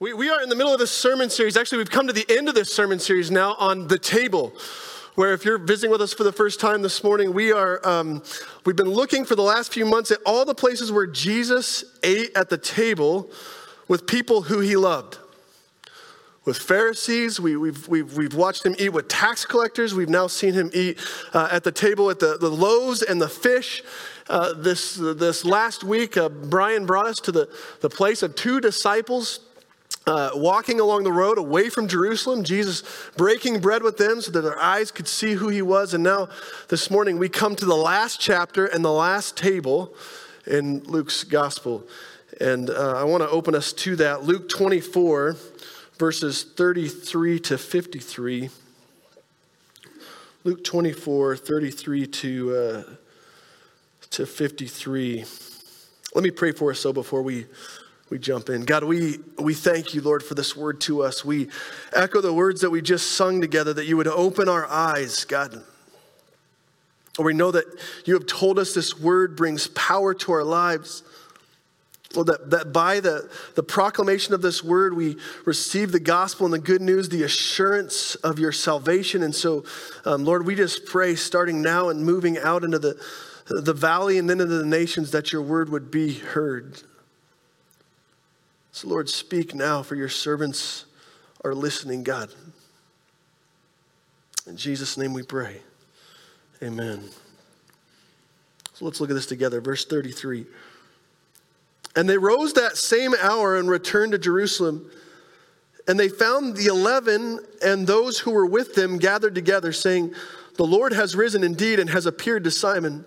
We, we are in the middle of this sermon series. Actually, we've come to the end of this sermon series now on the table. Where, if you're visiting with us for the first time this morning, we are, um, we've been looking for the last few months at all the places where Jesus ate at the table with people who he loved. With Pharisees, we, we've, we've, we've watched him eat with tax collectors. We've now seen him eat uh, at the table at the, the loaves and the fish. Uh, this, this last week, uh, Brian brought us to the, the place of two disciples uh, walking along the road away from Jerusalem, Jesus breaking bread with them so that their eyes could see who he was. And now this morning we come to the last chapter and the last table in Luke's gospel. And uh, I want to open us to that. Luke 24, verses 33 to 53. Luke 24, 33 to, uh, to 53. Let me pray for us so before we we jump in. God, we, we thank you, Lord, for this word to us. We echo the words that we just sung together, that you would open our eyes, God. We know that you have told us this word brings power to our lives. Lord, that, that by the, the proclamation of this word, we receive the gospel and the good news, the assurance of your salvation. And so, um, Lord, we just pray, starting now and moving out into the, the valley and then into the nations, that your word would be heard. So, Lord, speak now, for your servants are listening, God. In Jesus' name we pray. Amen. So let's look at this together. Verse 33. And they rose that same hour and returned to Jerusalem. And they found the eleven and those who were with them gathered together, saying, The Lord has risen indeed and has appeared to Simon.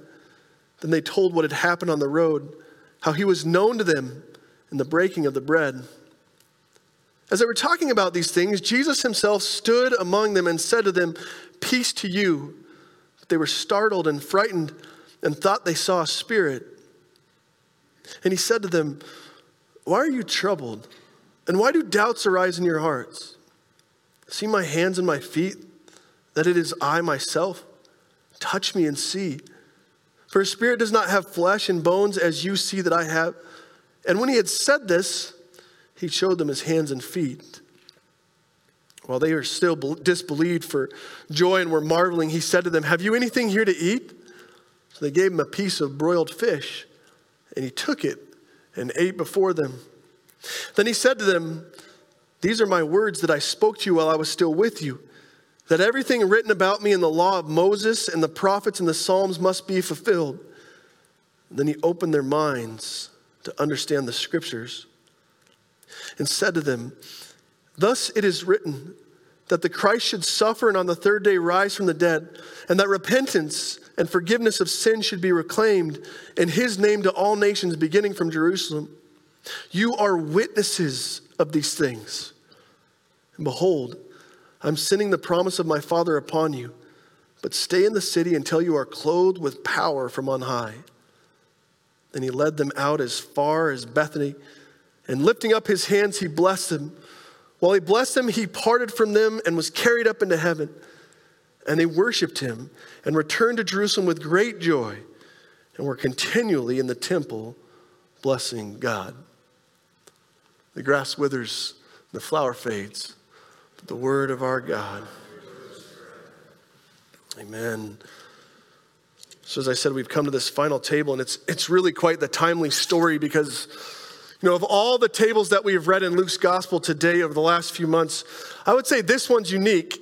Then they told what had happened on the road, how he was known to them and the breaking of the bread. As they were talking about these things, Jesus himself stood among them and said to them, Peace to you. But they were startled and frightened and thought they saw a spirit. And he said to them, Why are you troubled? And why do doubts arise in your hearts? See my hands and my feet, that it is I myself. Touch me and see. For a spirit does not have flesh and bones as you see that I have. And when he had said this, he showed them his hands and feet. While they were still disbelieved for joy and were marveling, he said to them, Have you anything here to eat? So they gave him a piece of broiled fish, and he took it and ate before them. Then he said to them, These are my words that I spoke to you while I was still with you, that everything written about me in the law of Moses and the prophets and the Psalms must be fulfilled. Then he opened their minds to understand the scriptures and said to them, Thus it is written that the Christ should suffer and on the third day rise from the dead, and that repentance and forgiveness of sin should be proclaimed in his name to all nations, beginning from Jerusalem. You are witnesses of these things. And behold, I'm sending the promise of my Father upon you, but stay in the city until you are clothed with power from on high. Then he led them out as far as Bethany, and lifting up his hands, he blessed them. While he blessed them, he parted from them and was carried up into heaven. And they worshiped him and returned to Jerusalem with great joy and were continually in the temple blessing God. The grass withers, the flower fades, but the word of our God. Amen. So, as I said, we've come to this final table, and it's, it's really quite the timely story because, you know, of all the tables that we've read in Luke's gospel today over the last few months, I would say this one's unique.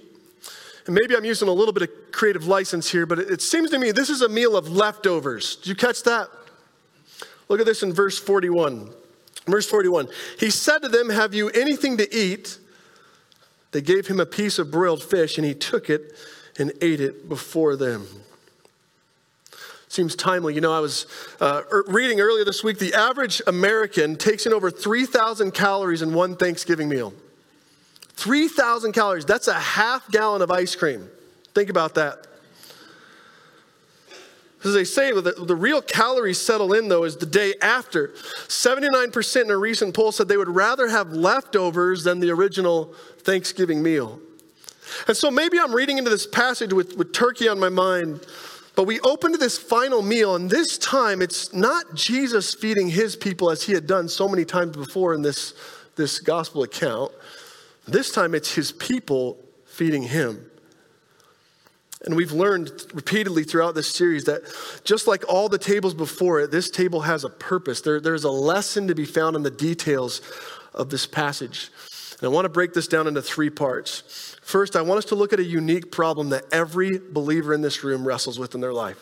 And maybe I'm using a little bit of creative license here, but it, it seems to me this is a meal of leftovers. Did you catch that? Look at this in verse 41. Verse 41 He said to them, Have you anything to eat? They gave him a piece of broiled fish, and he took it and ate it before them seems timely. You know, I was uh, er, reading earlier this week the average American takes in over 3,000 calories in one Thanksgiving meal. 3,000 calories. That's a half gallon of ice cream. Think about that. As they say, the, the real calories settle in, though, is the day after. 79% in a recent poll said they would rather have leftovers than the original Thanksgiving meal. And so maybe I'm reading into this passage with, with turkey on my mind but we open to this final meal, and this time it's not Jesus feeding his people as he had done so many times before in this, this gospel account. This time it's his people feeding him. And we've learned repeatedly throughout this series that just like all the tables before it, this table has a purpose. There, there's a lesson to be found in the details of this passage. And I want to break this down into three parts. First, I want us to look at a unique problem that every believer in this room wrestles with in their life.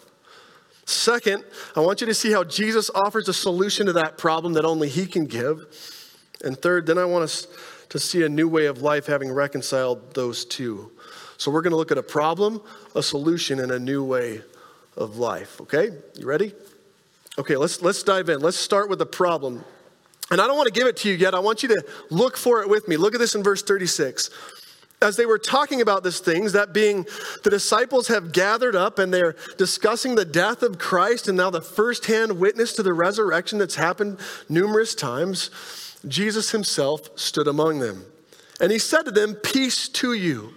Second, I want you to see how Jesus offers a solution to that problem that only He can give. And third, then I want us to see a new way of life having reconciled those two. So we're going to look at a problem, a solution, and a new way of life. Okay? You ready? Okay, let's let's dive in. Let's start with the problem. And I don't want to give it to you yet. I want you to look for it with me. Look at this in verse 36. As they were talking about these things, that being the disciples have gathered up and they're discussing the death of Christ and now the firsthand witness to the resurrection that's happened numerous times, Jesus himself stood among them. And he said to them, Peace to you.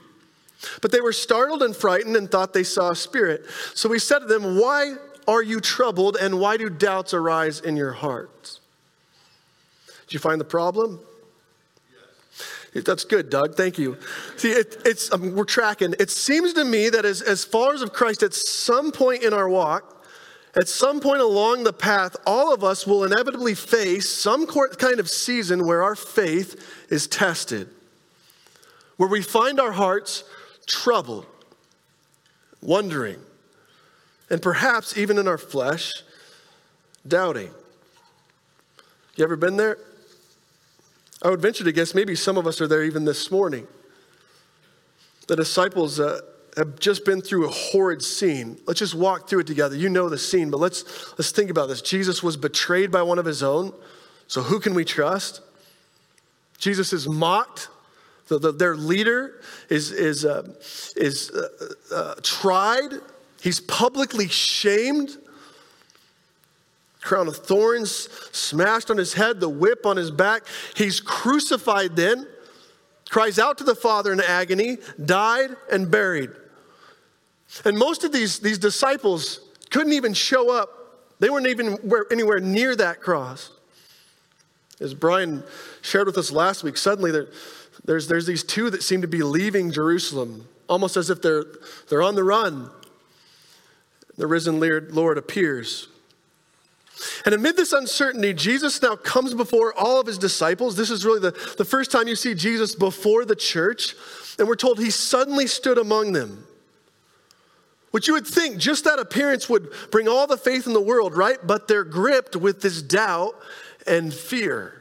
But they were startled and frightened and thought they saw a spirit. So he said to them, Why are you troubled and why do doubts arise in your hearts? Did you find the problem? Yes. That's good, Doug. Thank you. See, it, it's um, we're tracking. It seems to me that as, as followers of Christ, at some point in our walk, at some point along the path, all of us will inevitably face some kind of season where our faith is tested, where we find our hearts troubled, wondering, and perhaps even in our flesh, doubting. You ever been there? I would venture to guess maybe some of us are there even this morning. The disciples uh, have just been through a horrid scene. Let's just walk through it together. You know the scene, but let's, let's think about this. Jesus was betrayed by one of his own. So who can we trust? Jesus is mocked the, the, their leader is, is, uh, is uh, uh, tried, he's publicly shamed. Crown of thorns smashed on his head, the whip on his back. He's crucified then, cries out to the Father in agony, died and buried. And most of these, these disciples couldn't even show up. They weren't even anywhere near that cross. As Brian shared with us last week, suddenly there, there's, there's these two that seem to be leaving Jerusalem, almost as if they're, they're on the run. The risen Lord appears. And amid this uncertainty, Jesus now comes before all of his disciples. This is really the, the first time you see Jesus before the church. And we're told he suddenly stood among them. Which you would think just that appearance would bring all the faith in the world, right? But they're gripped with this doubt and fear.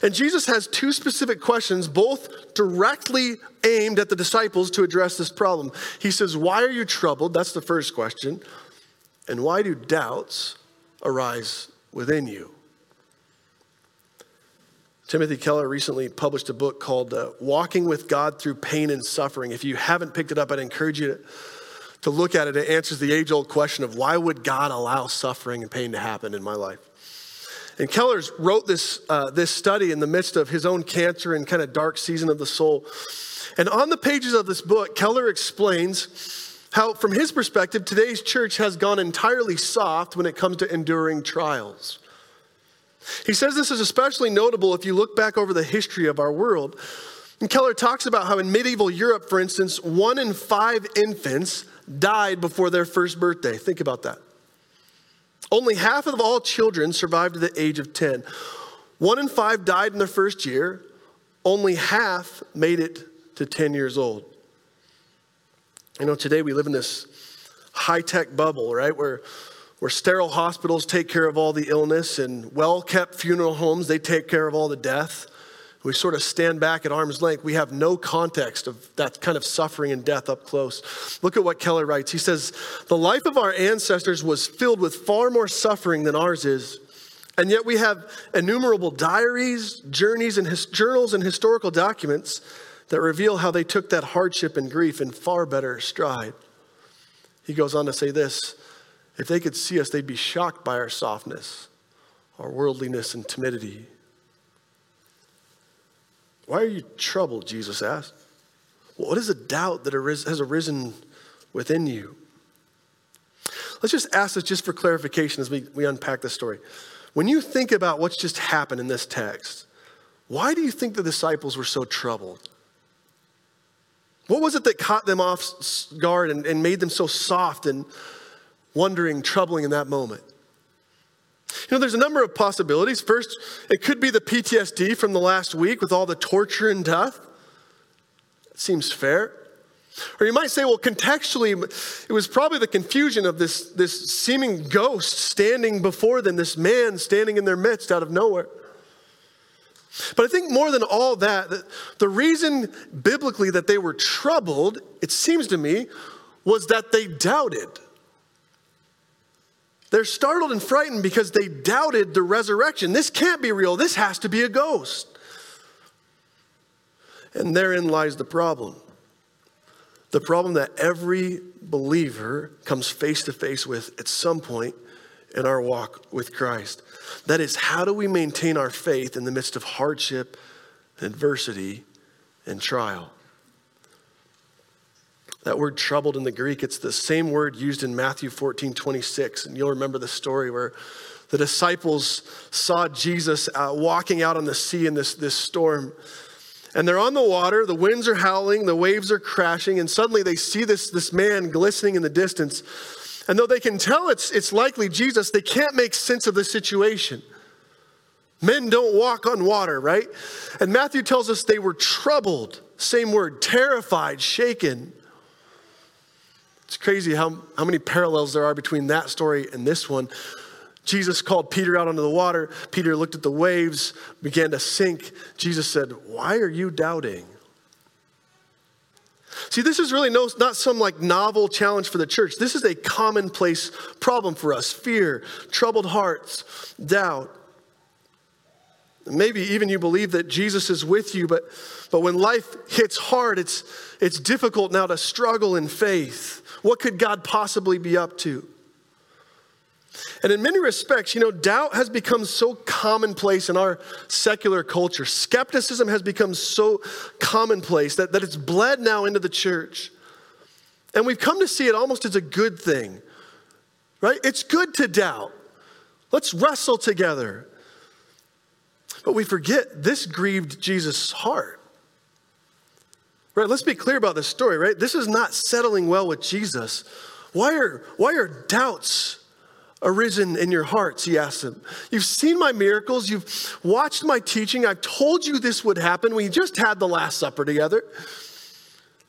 And Jesus has two specific questions, both directly aimed at the disciples to address this problem. He says, Why are you troubled? That's the first question. And why do doubts arise within you? Timothy Keller recently published a book called uh, Walking with God Through Pain and Suffering. If you haven't picked it up, I'd encourage you to, to look at it. It answers the age old question of why would God allow suffering and pain to happen in my life? And Keller's wrote this, uh, this study in the midst of his own cancer and kind of dark season of the soul. And on the pages of this book, Keller explains how, from his perspective, today's church has gone entirely soft when it comes to enduring trials. He says this is especially notable if you look back over the history of our world. And Keller talks about how in medieval Europe, for instance, one in five infants died before their first birthday. Think about that. Only half of all children survived to the age of 10. One in five died in their first year. Only half made it to 10 years old. You know, today we live in this high tech bubble, right? Where, where sterile hospitals take care of all the illness and well kept funeral homes, they take care of all the death we sort of stand back at arm's length. We have no context of that kind of suffering and death up close. Look at what Keller writes. He says, The life of our ancestors was filled with far more suffering than ours is. And yet we have innumerable diaries, journeys, and his, journals and historical documents that reveal how they took that hardship and grief in far better stride. He goes on to say this if they could see us, they'd be shocked by our softness, our worldliness, and timidity. Why are you troubled? Jesus asked. What is the doubt that has arisen within you? Let's just ask this just for clarification as we, we unpack this story. When you think about what's just happened in this text, Why do you think the disciples were so troubled? What was it that caught them off guard and, and made them so soft and wondering, troubling in that moment? You know, there's a number of possibilities. First, it could be the PTSD from the last week with all the torture and death. That seems fair. Or you might say, well, contextually, it was probably the confusion of this, this seeming ghost standing before them, this man standing in their midst out of nowhere. But I think more than all that, the reason biblically that they were troubled, it seems to me, was that they doubted. They're startled and frightened because they doubted the resurrection. This can't be real. This has to be a ghost. And therein lies the problem. The problem that every believer comes face to face with at some point in our walk with Christ. That is, how do we maintain our faith in the midst of hardship, adversity, and trial? That word troubled in the Greek, it's the same word used in Matthew 14, 26. And you'll remember the story where the disciples saw Jesus uh, walking out on the sea in this, this storm. And they're on the water, the winds are howling, the waves are crashing, and suddenly they see this, this man glistening in the distance. And though they can tell it's, it's likely Jesus, they can't make sense of the situation. Men don't walk on water, right? And Matthew tells us they were troubled, same word, terrified, shaken. It's crazy how, how many parallels there are between that story and this one. Jesus called Peter out onto the water. Peter looked at the waves, began to sink. Jesus said, Why are you doubting? See, this is really no, not some like novel challenge for the church. This is a commonplace problem for us fear, troubled hearts, doubt. Maybe even you believe that Jesus is with you, but, but when life hits hard, it's, it's difficult now to struggle in faith. What could God possibly be up to? And in many respects, you know, doubt has become so commonplace in our secular culture. Skepticism has become so commonplace that, that it's bled now into the church. And we've come to see it almost as a good thing, right? It's good to doubt. Let's wrestle together. But we forget this grieved Jesus' heart. Right? Let's be clear about this story, right? This is not settling well with Jesus. Why are, why are doubts arisen in your hearts? He asked them. You've seen my miracles. You've watched my teaching. I've told you this would happen. We just had the Last Supper together,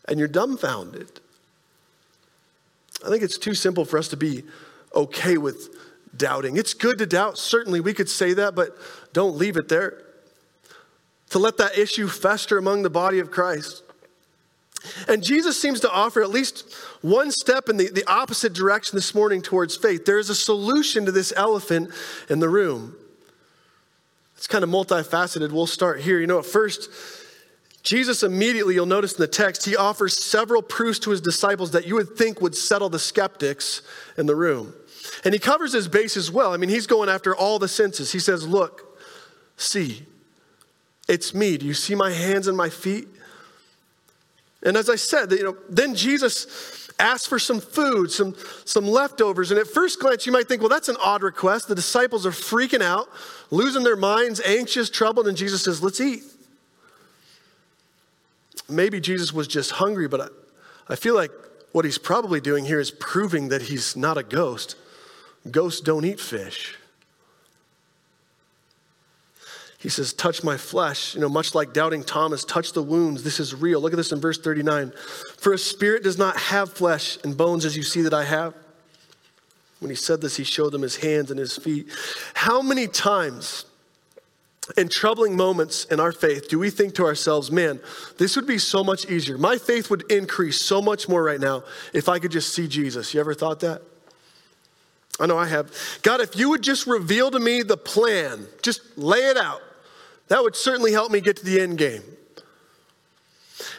and you're dumbfounded. I think it's too simple for us to be okay with doubting. It's good to doubt. Certainly, we could say that, but don't leave it there. To let that issue fester among the body of Christ. And Jesus seems to offer at least one step in the, the opposite direction this morning towards faith. There is a solution to this elephant in the room. It's kind of multifaceted. We'll start here. You know, at first, Jesus immediately, you'll notice in the text, he offers several proofs to his disciples that you would think would settle the skeptics in the room. And he covers his base as well. I mean, he's going after all the senses. He says, Look, see, it's me. Do you see my hands and my feet? And as I said, you know, then Jesus asked for some food, some, some leftovers. And at first glance, you might think, well, that's an odd request. The disciples are freaking out, losing their minds, anxious, troubled. And Jesus says, let's eat. Maybe Jesus was just hungry, but I, I feel like what he's probably doing here is proving that he's not a ghost. Ghosts don't eat fish. He says, Touch my flesh. You know, much like doubting Thomas, touch the wounds. This is real. Look at this in verse 39. For a spirit does not have flesh and bones as you see that I have. When he said this, he showed them his hands and his feet. How many times in troubling moments in our faith do we think to ourselves, man, this would be so much easier? My faith would increase so much more right now if I could just see Jesus. You ever thought that? I know I have. God, if you would just reveal to me the plan, just lay it out. That would certainly help me get to the end game.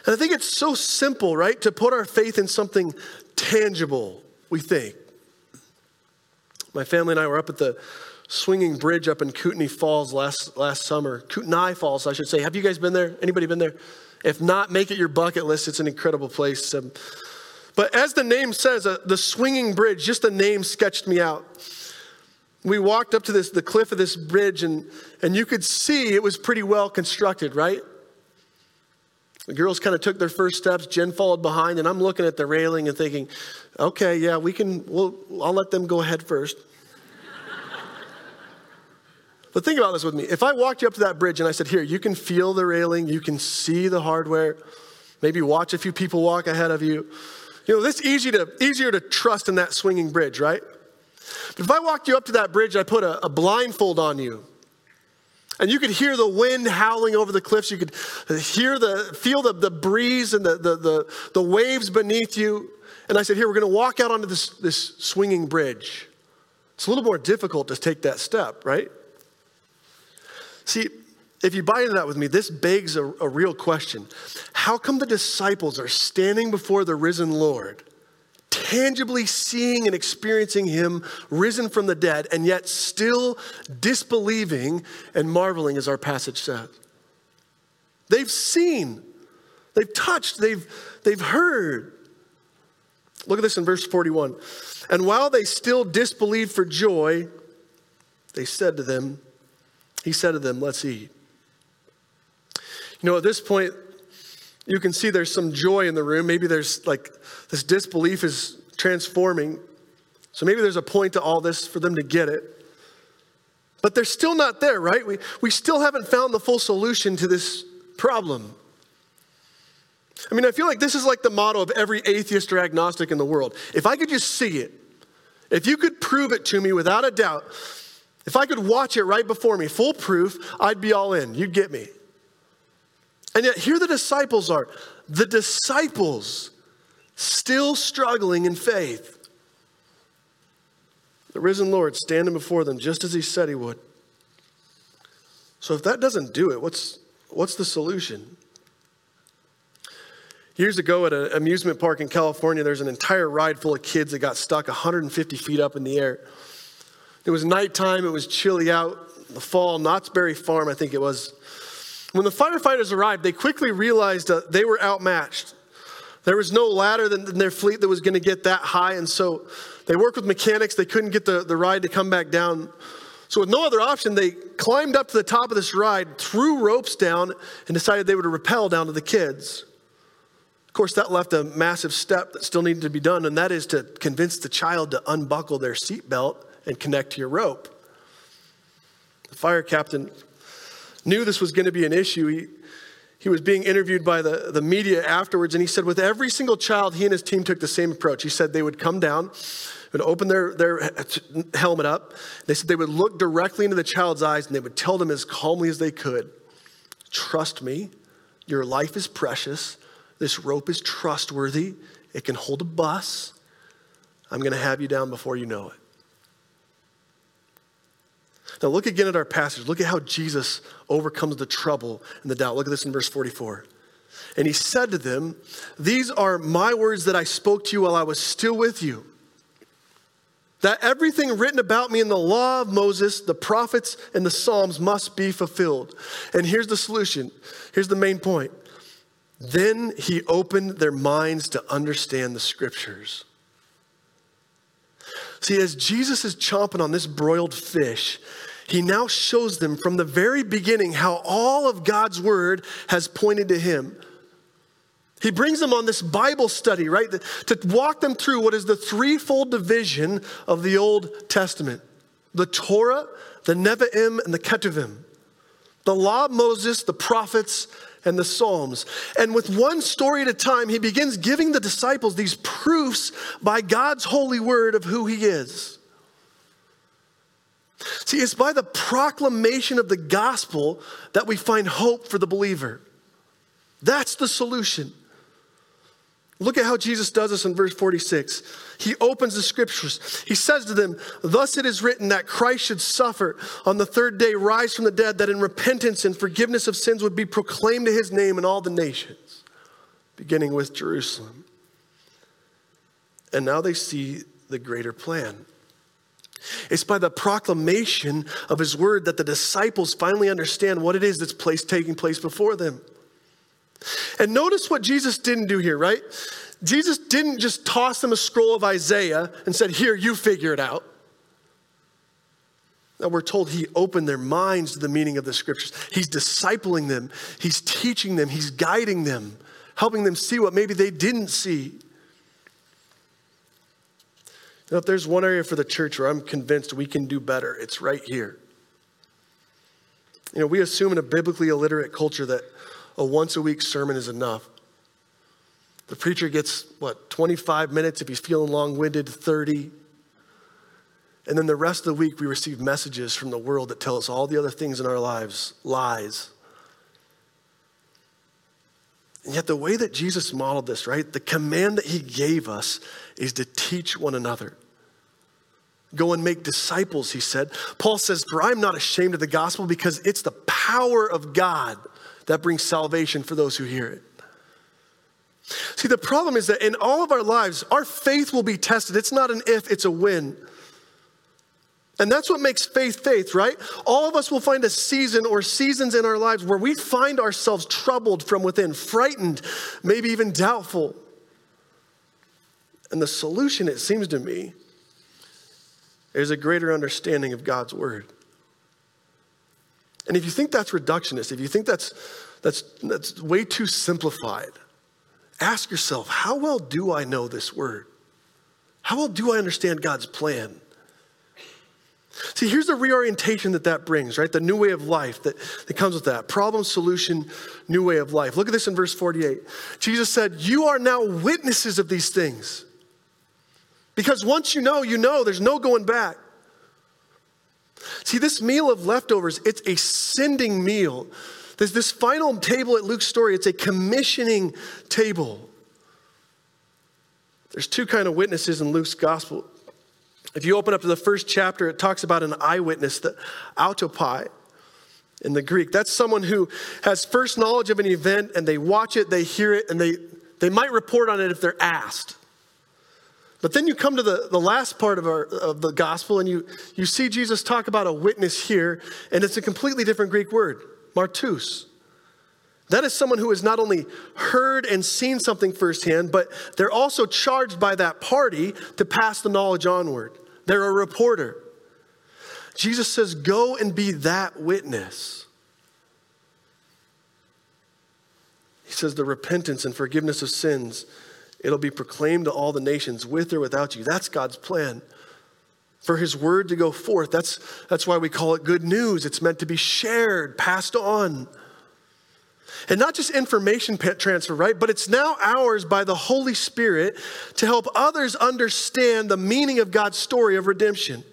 And I think it's so simple, right, to put our faith in something tangible, we think. My family and I were up at the swinging bridge up in Kootenai Falls last, last summer. Kootenai Falls, I should say. Have you guys been there? Anybody been there? If not, make it your bucket list. It's an incredible place. Um, but as the name says, uh, the swinging bridge, just the name sketched me out. We walked up to this, the cliff of this bridge, and, and you could see it was pretty well constructed, right? The girls kind of took their first steps. Jen followed behind, and I'm looking at the railing and thinking, okay, yeah, we can, we'll, I'll let them go ahead first. but think about this with me. If I walked you up to that bridge and I said, here, you can feel the railing, you can see the hardware, maybe watch a few people walk ahead of you. You know, this easy to, easier to trust in that swinging bridge, right? But if I walked you up to that bridge, I put a, a blindfold on you, and you could hear the wind howling over the cliffs. You could hear the, feel the, the breeze and the, the, the, the waves beneath you. And I said, Here, we're going to walk out onto this, this swinging bridge. It's a little more difficult to take that step, right? See, if you buy into that with me, this begs a, a real question. How come the disciples are standing before the risen Lord? Tangibly seeing and experiencing him risen from the dead, and yet still disbelieving and marveling, as our passage says. They've seen, they've touched, they've, they've heard. Look at this in verse 41. And while they still disbelieved for joy, they said to them, He said to them, Let's eat. You know, at this point, you can see there's some joy in the room. Maybe there's like this disbelief is transforming. So maybe there's a point to all this for them to get it. But they're still not there, right? We, we still haven't found the full solution to this problem. I mean, I feel like this is like the motto of every atheist or agnostic in the world. If I could just see it, if you could prove it to me without a doubt, if I could watch it right before me, full proof, I'd be all in. You'd get me. And yet, here the disciples are. The disciples still struggling in faith. The risen Lord standing before them just as he said he would. So, if that doesn't do it, what's, what's the solution? Years ago at an amusement park in California, there's an entire ride full of kids that got stuck 150 feet up in the air. It was nighttime, it was chilly out, the fall, Knott's Berry Farm, I think it was. When the firefighters arrived, they quickly realized that they were outmatched. There was no ladder in their fleet that was going to get that high, and so they worked with mechanics. They couldn't get the, the ride to come back down. So, with no other option, they climbed up to the top of this ride, threw ropes down, and decided they would rappel down to the kids. Of course, that left a massive step that still needed to be done, and that is to convince the child to unbuckle their seatbelt and connect to your rope. The fire captain knew this was going to be an issue. He, he was being interviewed by the, the media afterwards, and he said, with every single child, he and his team took the same approach. He said they would come down, and open their, their helmet up. They said they would look directly into the child's eyes and they would tell them as calmly as they could Trust me, your life is precious. This rope is trustworthy. It can hold a bus. I'm going to have you down before you know it. Now, look again at our passage. Look at how Jesus overcomes the trouble and the doubt. Look at this in verse 44. And he said to them, These are my words that I spoke to you while I was still with you. That everything written about me in the law of Moses, the prophets, and the Psalms must be fulfilled. And here's the solution. Here's the main point. Then he opened their minds to understand the scriptures. See, as Jesus is chomping on this broiled fish, he now shows them from the very beginning how all of God's word has pointed to him. He brings them on this Bible study, right, to walk them through what is the threefold division of the Old Testament the Torah, the Nevi'im, and the Ketuvim. The law of Moses, the prophets, and the Psalms. And with one story at a time, he begins giving the disciples these proofs by God's holy word of who he is. See, it's by the proclamation of the gospel that we find hope for the believer. That's the solution. Look at how Jesus does this in verse 46. He opens the scriptures. He says to them, Thus it is written that Christ should suffer on the third day, rise from the dead, that in repentance and forgiveness of sins would be proclaimed to his name in all the nations, beginning with Jerusalem. And now they see the greater plan. It's by the proclamation of his word that the disciples finally understand what it is that's place, taking place before them. And notice what Jesus didn't do here, right? Jesus didn't just toss them a scroll of Isaiah and said, Here, you figure it out. Now we're told he opened their minds to the meaning of the scriptures. He's discipling them, he's teaching them, he's guiding them, helping them see what maybe they didn't see. Now, if there's one area for the church where I'm convinced we can do better, it's right here. You know, we assume in a biblically illiterate culture that a once a week sermon is enough. The preacher gets, what, 25 minutes if he's feeling long winded, 30. And then the rest of the week, we receive messages from the world that tell us all the other things in our lives lies. And yet, the way that Jesus modeled this, right, the command that he gave us is to teach one another. Go and make disciples, he said. Paul says, For I'm not ashamed of the gospel because it's the power of God that brings salvation for those who hear it. See, the problem is that in all of our lives, our faith will be tested. It's not an if, it's a when. And that's what makes faith faith, right? All of us will find a season or seasons in our lives where we find ourselves troubled from within, frightened, maybe even doubtful. And the solution, it seems to me, is a greater understanding of God's word. And if you think that's reductionist, if you think that's, that's, that's way too simplified, ask yourself how well do I know this word? How well do I understand God's plan? See, here's the reorientation that that brings, right? The new way of life that, that comes with that. Problem, solution, new way of life. Look at this in verse 48. Jesus said, You are now witnesses of these things. Because once you know, you know, there's no going back. See, this meal of leftovers, it's a sending meal. There's this final table at Luke's story, it's a commissioning table. There's two kind of witnesses in Luke's gospel. If you open up to the first chapter, it talks about an eyewitness, the autoptai in the Greek. That's someone who has first knowledge of an event and they watch it, they hear it, and they, they might report on it if they're asked. But then you come to the, the last part of, our, of the gospel and you, you see Jesus talk about a witness here, and it's a completely different Greek word, martus. That is someone who has not only heard and seen something firsthand, but they're also charged by that party to pass the knowledge onward. They're a reporter. Jesus says, Go and be that witness. He says, The repentance and forgiveness of sins It'll be proclaimed to all the nations with or without you. That's God's plan. For his word to go forth. That's, that's why we call it good news. It's meant to be shared, passed on. And not just information transfer, right? But it's now ours by the Holy Spirit to help others understand the meaning of God's story of redemption.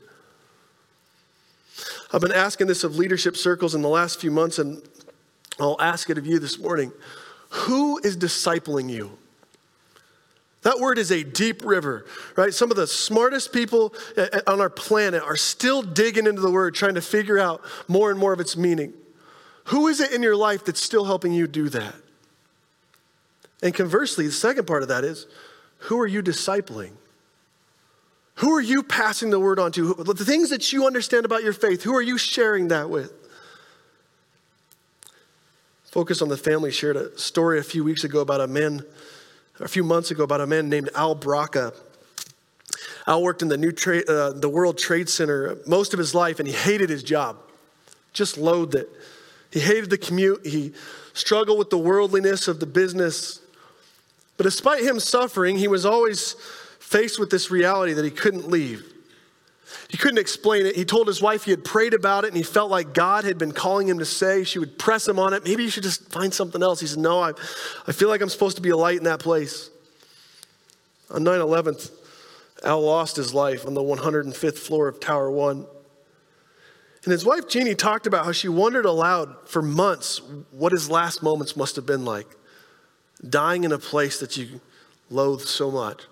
I've been asking this of leadership circles in the last few months, and I'll ask it of you this morning. Who is discipling you? That word is a deep river, right? Some of the smartest people uh, uh, on our planet are still digging into the word, trying to figure out more and more of its meaning. Who is it in your life that's still helping you do that? And conversely, the second part of that is who are you discipling? Who are you passing the word on to? The things that you understand about your faith, who are you sharing that with? Focus on the Family shared a story a few weeks ago about a man a few months ago about a man named Al Braca. Al worked in the, new tra- uh, the World Trade Center most of his life, and he hated his job. Just loathed it. He hated the commute. He struggled with the worldliness of the business. But despite him suffering, he was always faced with this reality that he couldn't leave. He couldn't explain it. He told his wife he had prayed about it and he felt like God had been calling him to say. She would press him on it. Maybe you should just find something else. He said, No, I, I feel like I'm supposed to be a light in that place. On 9 11th, Al lost his life on the 105th floor of Tower 1. And his wife, Jeannie, talked about how she wondered aloud for months what his last moments must have been like, dying in a place that you loathe so much.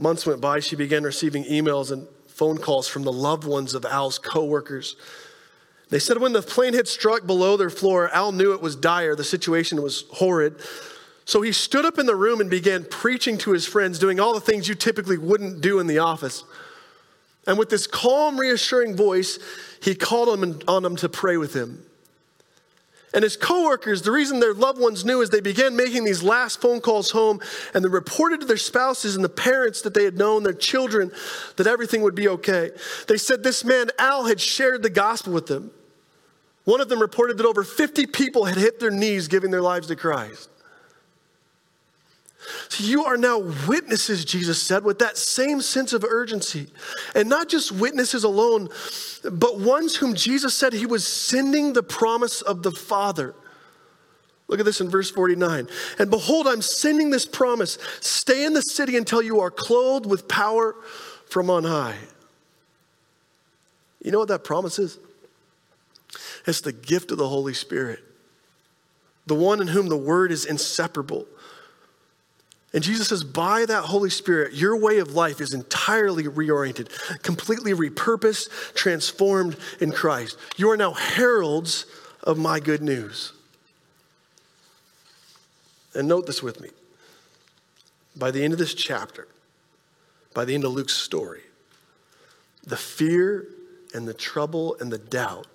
Months went by, she began receiving emails and phone calls from the loved ones of Al's coworkers. They said when the plane had struck below their floor, Al knew it was dire, the situation was horrid. So he stood up in the room and began preaching to his friends, doing all the things you typically wouldn't do in the office. And with this calm, reassuring voice, he called on them to pray with him. And his coworkers, the reason their loved ones knew is they began making these last phone calls home and they reported to their spouses and the parents that they had known, their children, that everything would be okay. They said this man, Al, had shared the gospel with them. One of them reported that over 50 people had hit their knees giving their lives to Christ. So you are now witnesses, Jesus said, with that same sense of urgency. And not just witnesses alone, but ones whom Jesus said he was sending the promise of the Father. Look at this in verse 49. And behold, I'm sending this promise stay in the city until you are clothed with power from on high. You know what that promise is? It's the gift of the Holy Spirit, the one in whom the Word is inseparable. And Jesus says, by that Holy Spirit, your way of life is entirely reoriented, completely repurposed, transformed in Christ. You are now heralds of my good news. And note this with me. By the end of this chapter, by the end of Luke's story, the fear and the trouble and the doubt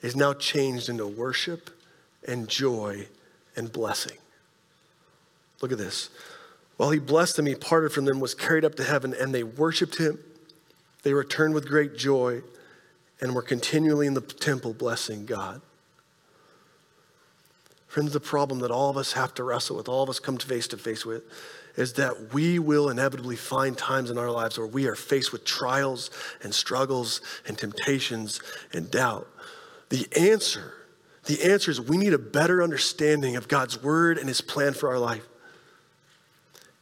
is now changed into worship and joy and blessing. Look at this. While he blessed them, he parted from them, was carried up to heaven, and they worshiped him. They returned with great joy and were continually in the temple blessing God. Friends, the problem that all of us have to wrestle with, all of us come face to face with, is that we will inevitably find times in our lives where we are faced with trials and struggles and temptations and doubt. The answer, the answer is we need a better understanding of God's word and his plan for our life.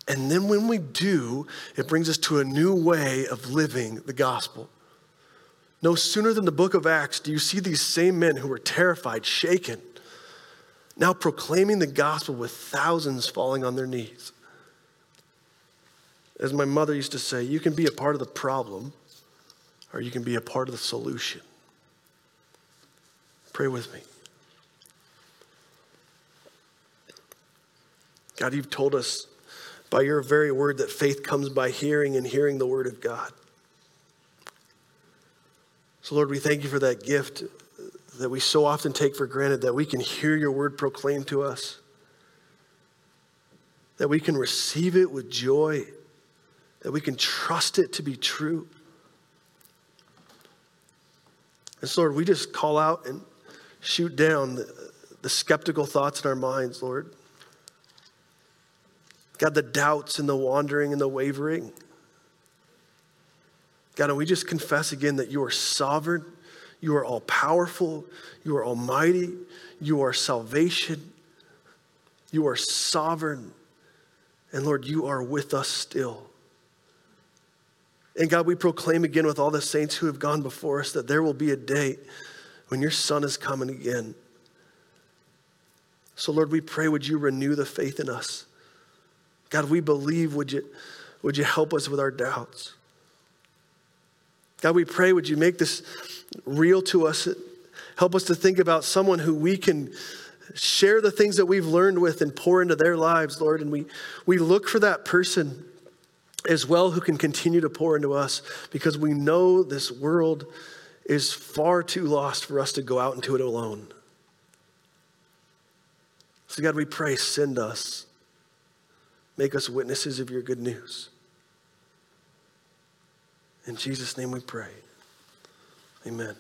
And then when we do, it brings us to a new way of living the gospel. No sooner than the book of Acts do you see these same men who were terrified, shaken, now proclaiming the gospel with thousands falling on their knees. As my mother used to say, you can be a part of the problem or you can be a part of the solution. Pray with me. God, you've told us by your very word that faith comes by hearing and hearing the word of God. So, Lord, we thank you for that gift that we so often take for granted that we can hear your word proclaimed to us, that we can receive it with joy, that we can trust it to be true. And so, Lord, we just call out and shoot down the, the skeptical thoughts in our minds, Lord. God, the doubts and the wandering and the wavering. God, and we just confess again that you are sovereign, you are all powerful, you are almighty, you are salvation, you are sovereign, and Lord, you are with us still. And God, we proclaim again with all the saints who have gone before us that there will be a day when your Son is coming again. So, Lord, we pray, would you renew the faith in us? God, we believe. Would you, would you help us with our doubts? God, we pray, would you make this real to us? Help us to think about someone who we can share the things that we've learned with and pour into their lives, Lord. And we, we look for that person as well who can continue to pour into us because we know this world is far too lost for us to go out into it alone. So, God, we pray, send us. Make us witnesses of your good news. In Jesus' name we pray. Amen.